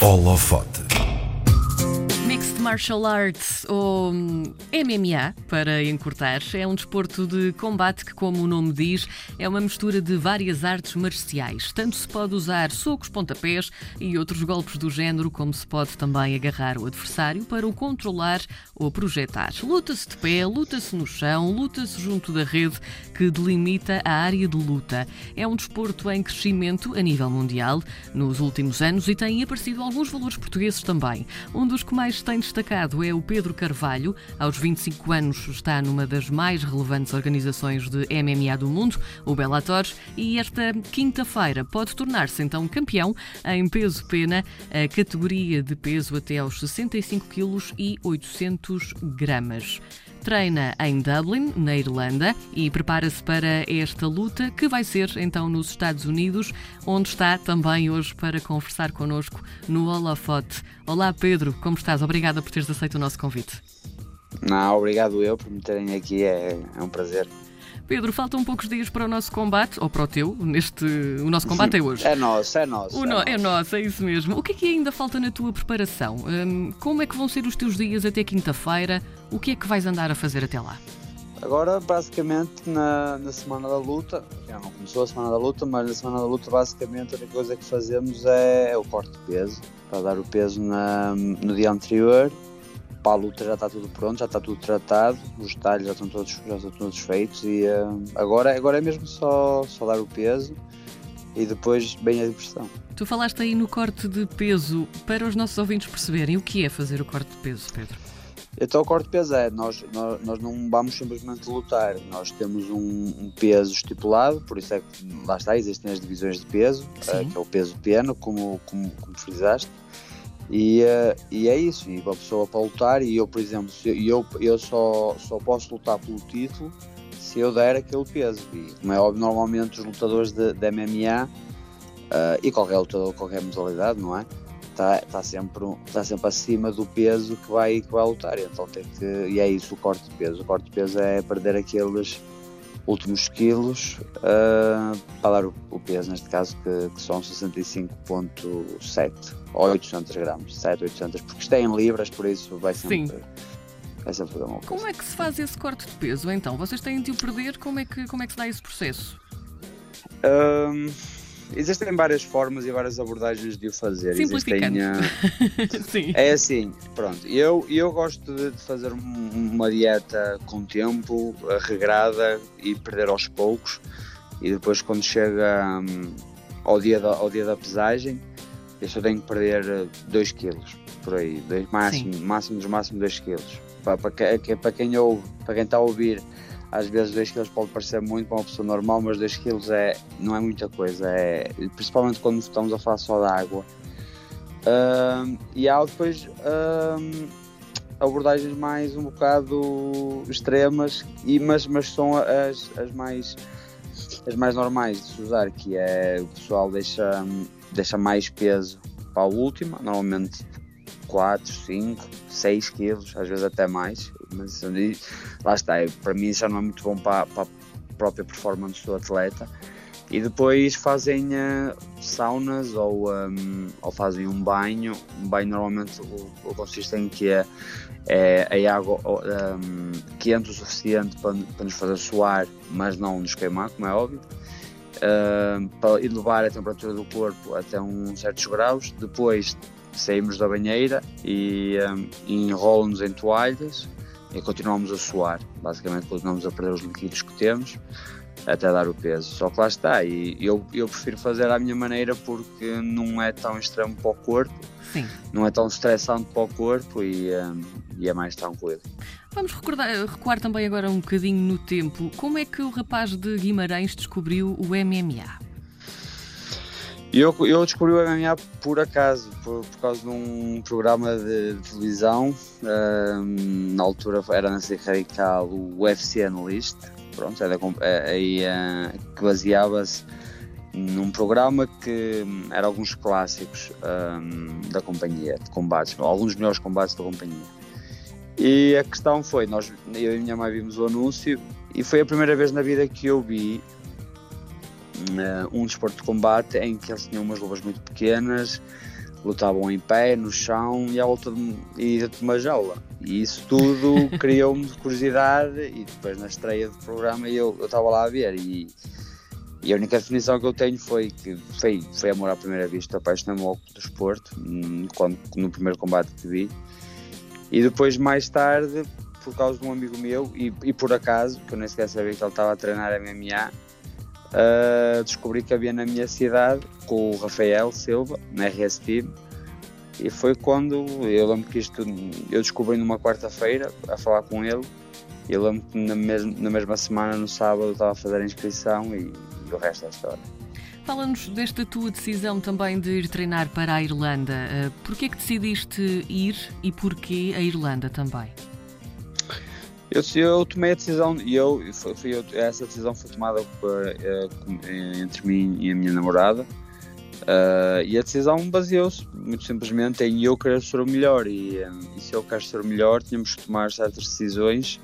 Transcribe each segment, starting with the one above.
Holofote. Martial Arts, ou MMA, para encurtar, é um desporto de combate que, como o nome diz, é uma mistura de várias artes marciais. Tanto se pode usar socos, pontapés e outros golpes do género, como se pode também agarrar o adversário para o controlar ou projetar. Luta-se de pé, luta-se no chão, luta-se junto da rede que delimita a área de luta. É um desporto em crescimento a nível mundial nos últimos anos e têm aparecido alguns valores portugueses também. Um dos que mais tem destacado é o Pedro Carvalho. Aos 25 anos está numa das mais relevantes organizações de MMA do mundo, o Bellator, e esta quinta-feira pode tornar-se então campeão em peso-pena, a categoria de peso até aos 65 kg e 800 gramas treina em Dublin, na Irlanda, e prepara-se para esta luta que vai ser então nos Estados Unidos, onde está também hoje para conversar connosco no Holofote. Olá Pedro, como estás? Obrigada por teres aceito o nosso convite. Não, obrigado eu por me terem aqui, é, é um prazer. Pedro, faltam poucos dias para o nosso combate, ou para o teu, neste. O nosso combate é hoje. É nosso, é nosso. O é, no... nosso. é nosso, é isso mesmo. O que é que ainda falta na tua preparação? Hum, como é que vão ser os teus dias até quinta-feira? O que é que vais andar a fazer até lá? Agora, basicamente, na, na semana da luta, já não começou a semana da luta, mas na semana da luta, basicamente, a única coisa que fazemos é, é o corte de peso, para dar o peso na, no dia anterior. Para a luta já está tudo pronto, já está tudo tratado, os detalhes já estão todos, já estão todos feitos e uh, agora, agora é mesmo só, só dar o peso e depois bem a diversão. Tu falaste aí no corte de peso, para os nossos ouvintes perceberem o que é fazer o corte de peso, Pedro. Então o corte de peso é, nós, nós, nós não vamos simplesmente lutar, nós temos um, um, peso estipulado, por isso é que lá está, existem as divisões de peso, uh, que é o peso piano, como, como, como frisaste, e, uh, e é isso, e uma pessoa para lutar, e eu, por exemplo, eu, eu só, só posso lutar pelo título se eu der aquele peso, e como é óbvio, normalmente os lutadores de, de MMA, uh, e qualquer lutador, qualquer modalidade, não é? Está, tá sempre, tá sempre acima do peso que vai, que vai lutar, então tem que, e é isso o corte de peso, o corte de peso é perder aqueles últimos quilos uh, para dar o, o, peso, neste caso que, que são 65.7 ou 800 gramas, 7, 800, porque isto é em libras, por isso vai sempre, Sim. vai sempre uma coisa. Como é que se faz esse corte de peso então? Vocês têm de o perder, como é que, como é que se dá esse processo? Um, existem várias formas e várias abordagens de o fazer. Simplificando. Existem, uh, Sim. É assim, pronto, eu, eu gosto de fazer uma dieta com tempo, regrada e perder aos poucos e depois quando chega um, ao, dia da, ao dia da pesagem eu só tenho que perder 2 kg por aí, dois, máximo, Sim. máximo dos máximos 2 kg. Para, para, para quem ouve, para quem está a ouvir, às vezes 2 kg pode parecer muito para uma pessoa normal, mas 2 kg é, não é muita coisa, é, principalmente quando estamos a falar só da água. Um, e há depois um, abordagens mais um bocado extremas, e, mas, mas são as, as, mais, as mais normais de se usar, que é o pessoal deixa, deixa mais peso para a última, normalmente 4, 5, 6 quilos, às vezes até mais, mas lá está, para mim já não é muito bom para, para a própria performance do atleta. E depois fazem uh, saunas ou, um, ou fazem um banho. Um banho normalmente o, o consiste em que é, é a água um, quente o suficiente para, para nos fazer suar, mas não nos queimar, como é óbvio. Uh, para elevar a temperatura do corpo até uns certos graus. Depois saímos da banheira e, um, e enrolam-nos em toalhas e continuamos a suar. Basicamente, continuamos a perder os líquidos que temos até dar o peso. Só que lá está, e eu, eu prefiro fazer à minha maneira porque não é tão extremo para o corpo, Sim. não é tão estressante para o corpo e, um, e é mais tranquilo. Vamos recordar, recuar também agora um bocadinho no tempo. Como é que o rapaz de Guimarães descobriu o MMA? Eu, eu descobri o MMA por acaso, por, por causa de um programa de, de televisão. Um, na altura era na Radical o UFC Analyst, pronto, era, é, é, que baseava-se num programa que era alguns clássicos um, da companhia de combates, alguns dos melhores combates da companhia. E a questão foi, nós, eu e minha mãe vimos o anúncio e foi a primeira vez na vida que eu vi um desporto de combate em que eles tinham umas luvas muito pequenas, lutavam em pé, no chão e à volta de, e dentro de uma jaula. E isso tudo criou-me curiosidade e depois na estreia do programa eu estava lá a ver e, e, a única definição que eu tenho foi que foi, foi amor à primeira vista, apaixonei-me logo do esporte hum, quando, no primeiro combate que vi. E depois mais tarde, por causa de um amigo meu e, e por acaso, que eu nem sequer sabia que ele estava a treinar MMA, uh, descobri que havia na minha cidade com o Rafael Silva, na RS Team, e foi quando eu lembro que isto eu descobri numa quarta-feira a falar com ele. Eu lembro que na, mesma, na mesma semana, no sábado, estava a fazer a inscrição e, e o resto é história. Fala-nos desta tua decisão também de ir treinar para a Irlanda. Uh, porquê que decidiste ir e porquê a Irlanda também? Eu, eu tomei a decisão e eu, foi, essa decisão foi tomada por, uh, entre mim e a minha namorada. Uh, e a decisão baseou-se muito simplesmente em eu querer ser o melhor. E, e, se eu quero ser o melhor tínhamos que tomar certas decisões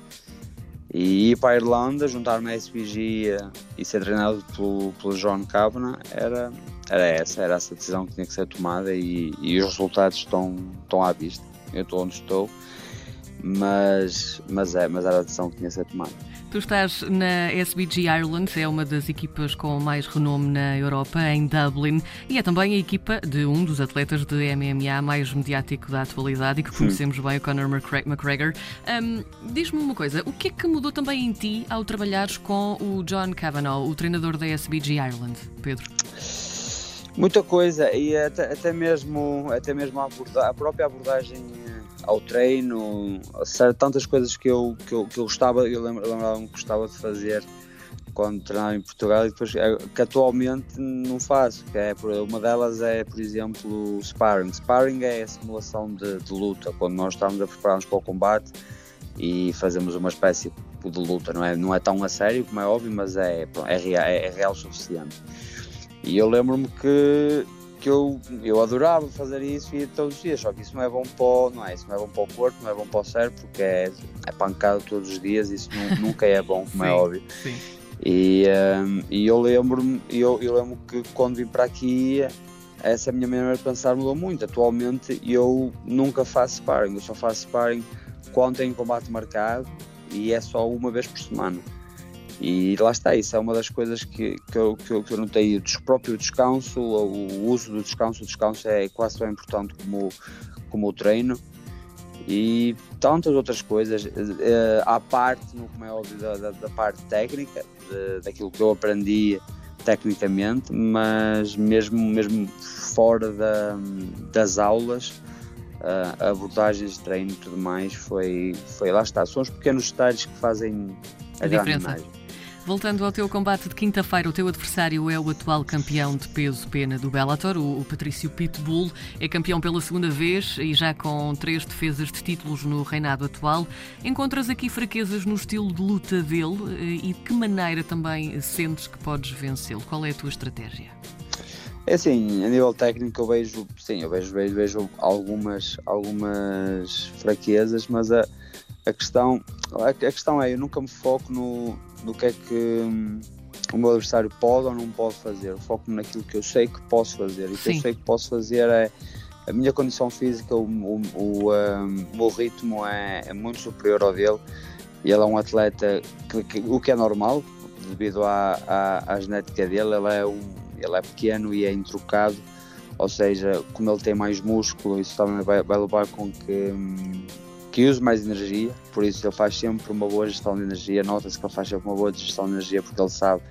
e ir para a Irlanda, juntar-me à SPG e ser treinado pelo, pelo John Kavanagh. Era, era essa, era essa decisão que tinha que ser tomada e, e os resultados estão, estão à vista. Eu estou onde estou mas, mas, é, mas era a decisão que tinha ser tomada. Tu estás na SBG Ireland, é uma das equipas com mais renome na Europa, em Dublin, e é também a equipa de um dos atletas de MMA mais mediático da atualidade e que conhecemos Sim. bem, o Conor McGregor. Um, Diz-me uma coisa, o que é que mudou também em ti ao trabalhares com o John Kavanagh, o treinador da SBG Ireland, Pedro? Muita coisa, e até, até mesmo, até mesmo a, aborda a própria abordagem ao treino, tantas coisas que eu, que eu, que eu gostava, eu lembrava-me que gostava de fazer quando treinava em Portugal e depois é, que atualmente não faço, que é uma delas é por exemplo sparring. Sparring é a simulação de, de luta, quando nós estamos a preparar-nos para o combate e fazemos uma espécie de luta, não é, não é tão a sério como é óbvio, mas é, é, é, é real o suficiente. E eu lembro-me que que eu, eu adorava fazer isso e todos os dias, só que isso não é bom para não é, isso não é bom para o corpo, não é bom para o cérebro, porque é, é pancada todos os dias, isso não, nunca é bom, como é sim, é óbvio. Sim. E, um, e eu lembro-me, eu, eu lembro que quando vim para aqui, essa minha maneira de pensar mudou muito. Atualmente eu nunca faço sparring, eu só faço sparring quando tenho combate marcado e é só uma vez por semana. E lá está, isso é uma das coisas que, que, eu, que, eu, que eu notei, o próprio descanso, o uso do descanso, o descanso é quase tão importante como, como o treino e tantas outras coisas, uh, à parte, como é óbvio, da, da, da parte técnica, de, daquilo que eu aprendi tecnicamente, mas mesmo, mesmo fora da, das aulas, uh, abordagens de treino e tudo mais, foi, foi lá está. São os pequenos detalhes que fazem a, a diferença. Imagem. Voltando ao teu combate de quinta-feira, o teu adversário é o atual campeão de peso-pena do Bellator, o, o Patrício Pitbull. É campeão pela segunda vez e já com três defesas de títulos no reinado atual. Encontras aqui fraquezas no estilo de luta dele eh, e de que maneira também sentes que podes vencê-lo? Qual é a tua estratégia? É assim, a nível técnico eu vejo, sim, eu vejo, vejo, vejo algumas, algumas fraquezas, mas a, a questão, a, a questão é, eu nunca me foco no, no que é que hum, o meu adversário pode ou não pode fazer. Foco-me naquilo que eu sei que posso fazer. E o que eu sei que posso fazer é a minha condição física, o, o, o, um, o meu ritmo é, é, muito superior ao dele. E ele é um atleta que, que o que é normal, devido à, à, à genética dele, ele é, um, ele é pequeno e é introcado. Ou seja, como ele tem mais músculo, isso também vai, vai levar com que. Hum, que use mais energia, por isso ele faz sempre uma boa gestão de energia. Nota-se que ele faz sempre uma boa gestão de energia porque ele sabe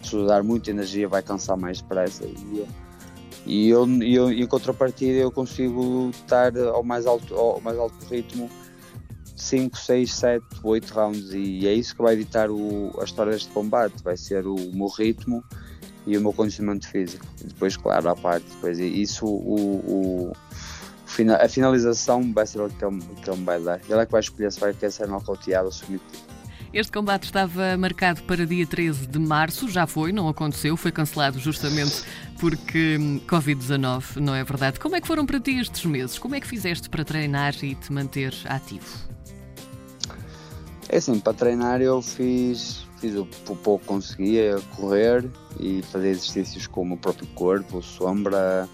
que se usar muita energia vai cansar mais depressa. E, e eu, eu, em contrapartida, eu consigo estar ao mais alto, ao mais alto ritmo 5, 6, 7, 8 rounds e é isso que vai editar o, a história deste combate, vai ser o, o meu ritmo e o meu condicionamento físico. E depois, claro, à parte, depois isso o, o a finalização vai ser o que ele, que ele vai dar. Ele é que vai escolher se vai querer ser nocauteado ou submetido. Este combate estava marcado para dia 13 de março, já foi, não aconteceu, foi cancelado justamente porque hum, Covid-19, não é verdade? Como é que foram para ti estes meses? Como é que fizeste para treinar e te manter ativo? É assim, para treinar eu fiz, fiz o pouco que conseguia, correr e fazer exercícios como o próprio corpo, sombra,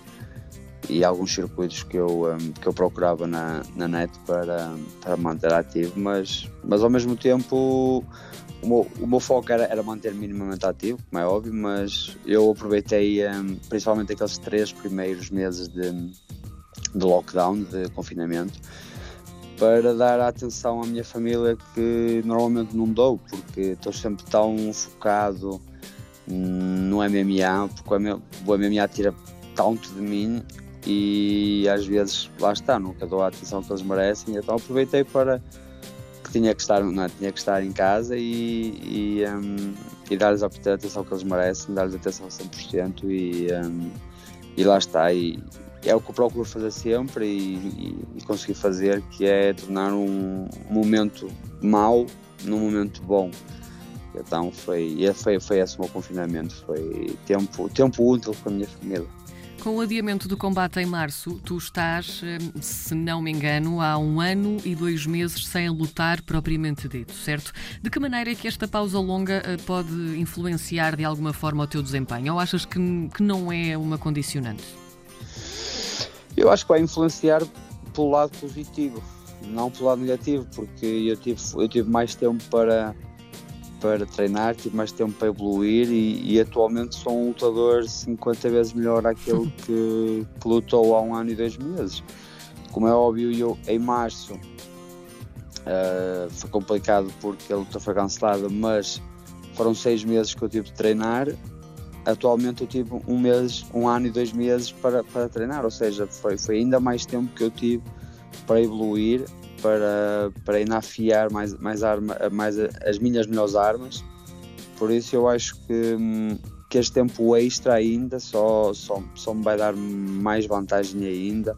e alguns circuitos que eu, um, que eu procurava na, na net para, para manter ativo, mas, mas ao mesmo tempo o meu, o meu foco era, era manter minimamente ativo, como é óbvio, mas eu aproveitei um, principalmente aqueles três primeiros meses de, de lockdown, de confinamento, para dar atenção à minha família que normalmente não dou, porque estou sempre tão focado no MMA, porque o MMA tira tanto de mim e às vezes lá está, nunca dou a atenção que eles merecem, então aproveitei para que tinha que estar, não, tinha que estar em casa e, e, um, e dar-lhes a atenção que eles merecem, dar-lhes atenção 100% e, um, e lá está. E, é o que eu procuro fazer sempre e, e, conseguir fazer, que é tornar um momento mau num momento bom. Então foi, foi, foi esse o meu confinamento, foi tempo, tempo útil com a minha família. Com o adiamento do combate em março, tu estás, hum, se não me engano, há um ano e dois meses sem lutar propriamente dito, certo? De que maneira é que esta pausa longa eh, pode influenciar de alguma forma o teu desempenho? Ou achas que, que não é uma condicionante? Eu acho que vai influenciar pelo lado positivo, não pelo lado negativo, porque eu tive, eu tive mais tempo para para treinar, tive mais tempo para evoluir e, e atualmente sou um lutador 50 vezes melhor àquele que, que, lutou há um ano e dois meses. Como é óbvio, eu em março uh, foi complicado porque a luta foi cancelada, mas foram seis meses que eu tive de treinar. Atualmente eu tive um mês, um ano e dois meses para, para treinar, ou seja, foi, foi ainda mais tempo que eu tive para evoluir para, para ainda afiar mais, mais, arma, mais as minhas melhores armas. Por isso eu acho que, que este tempo extra ainda só, só, só me vai dar mais vantagem ainda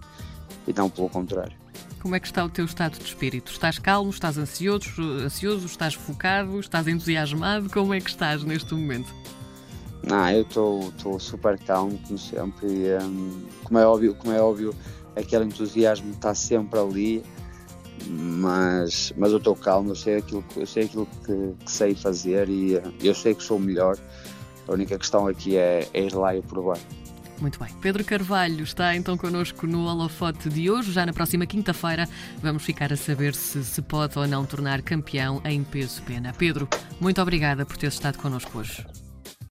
e não pelo contrário. Como é que está o teu estado de espírito? Estás calmo, estás ansioso, ansioso estás focado, estás entusiasmado? Como é que estás neste momento? Não, eu estou super calmo, como sempre. E, um, como, é óbvio, como é óbvio, aquele entusiasmo está sempre ali mas, mas eu estou calmo, eu sei aquilo, eu sei aquilo que, que, sei fazer e eu sei que sou o melhor. A única questão aqui é, é ir lá e provar. Muito bem. Pedro Carvalho está então connosco no holofote de hoje. Já na próxima quinta-feira vamos ficar a saber se se pode ou não tornar campeão em peso pena. Pedro, muito obrigada por ter estado connosco hoje.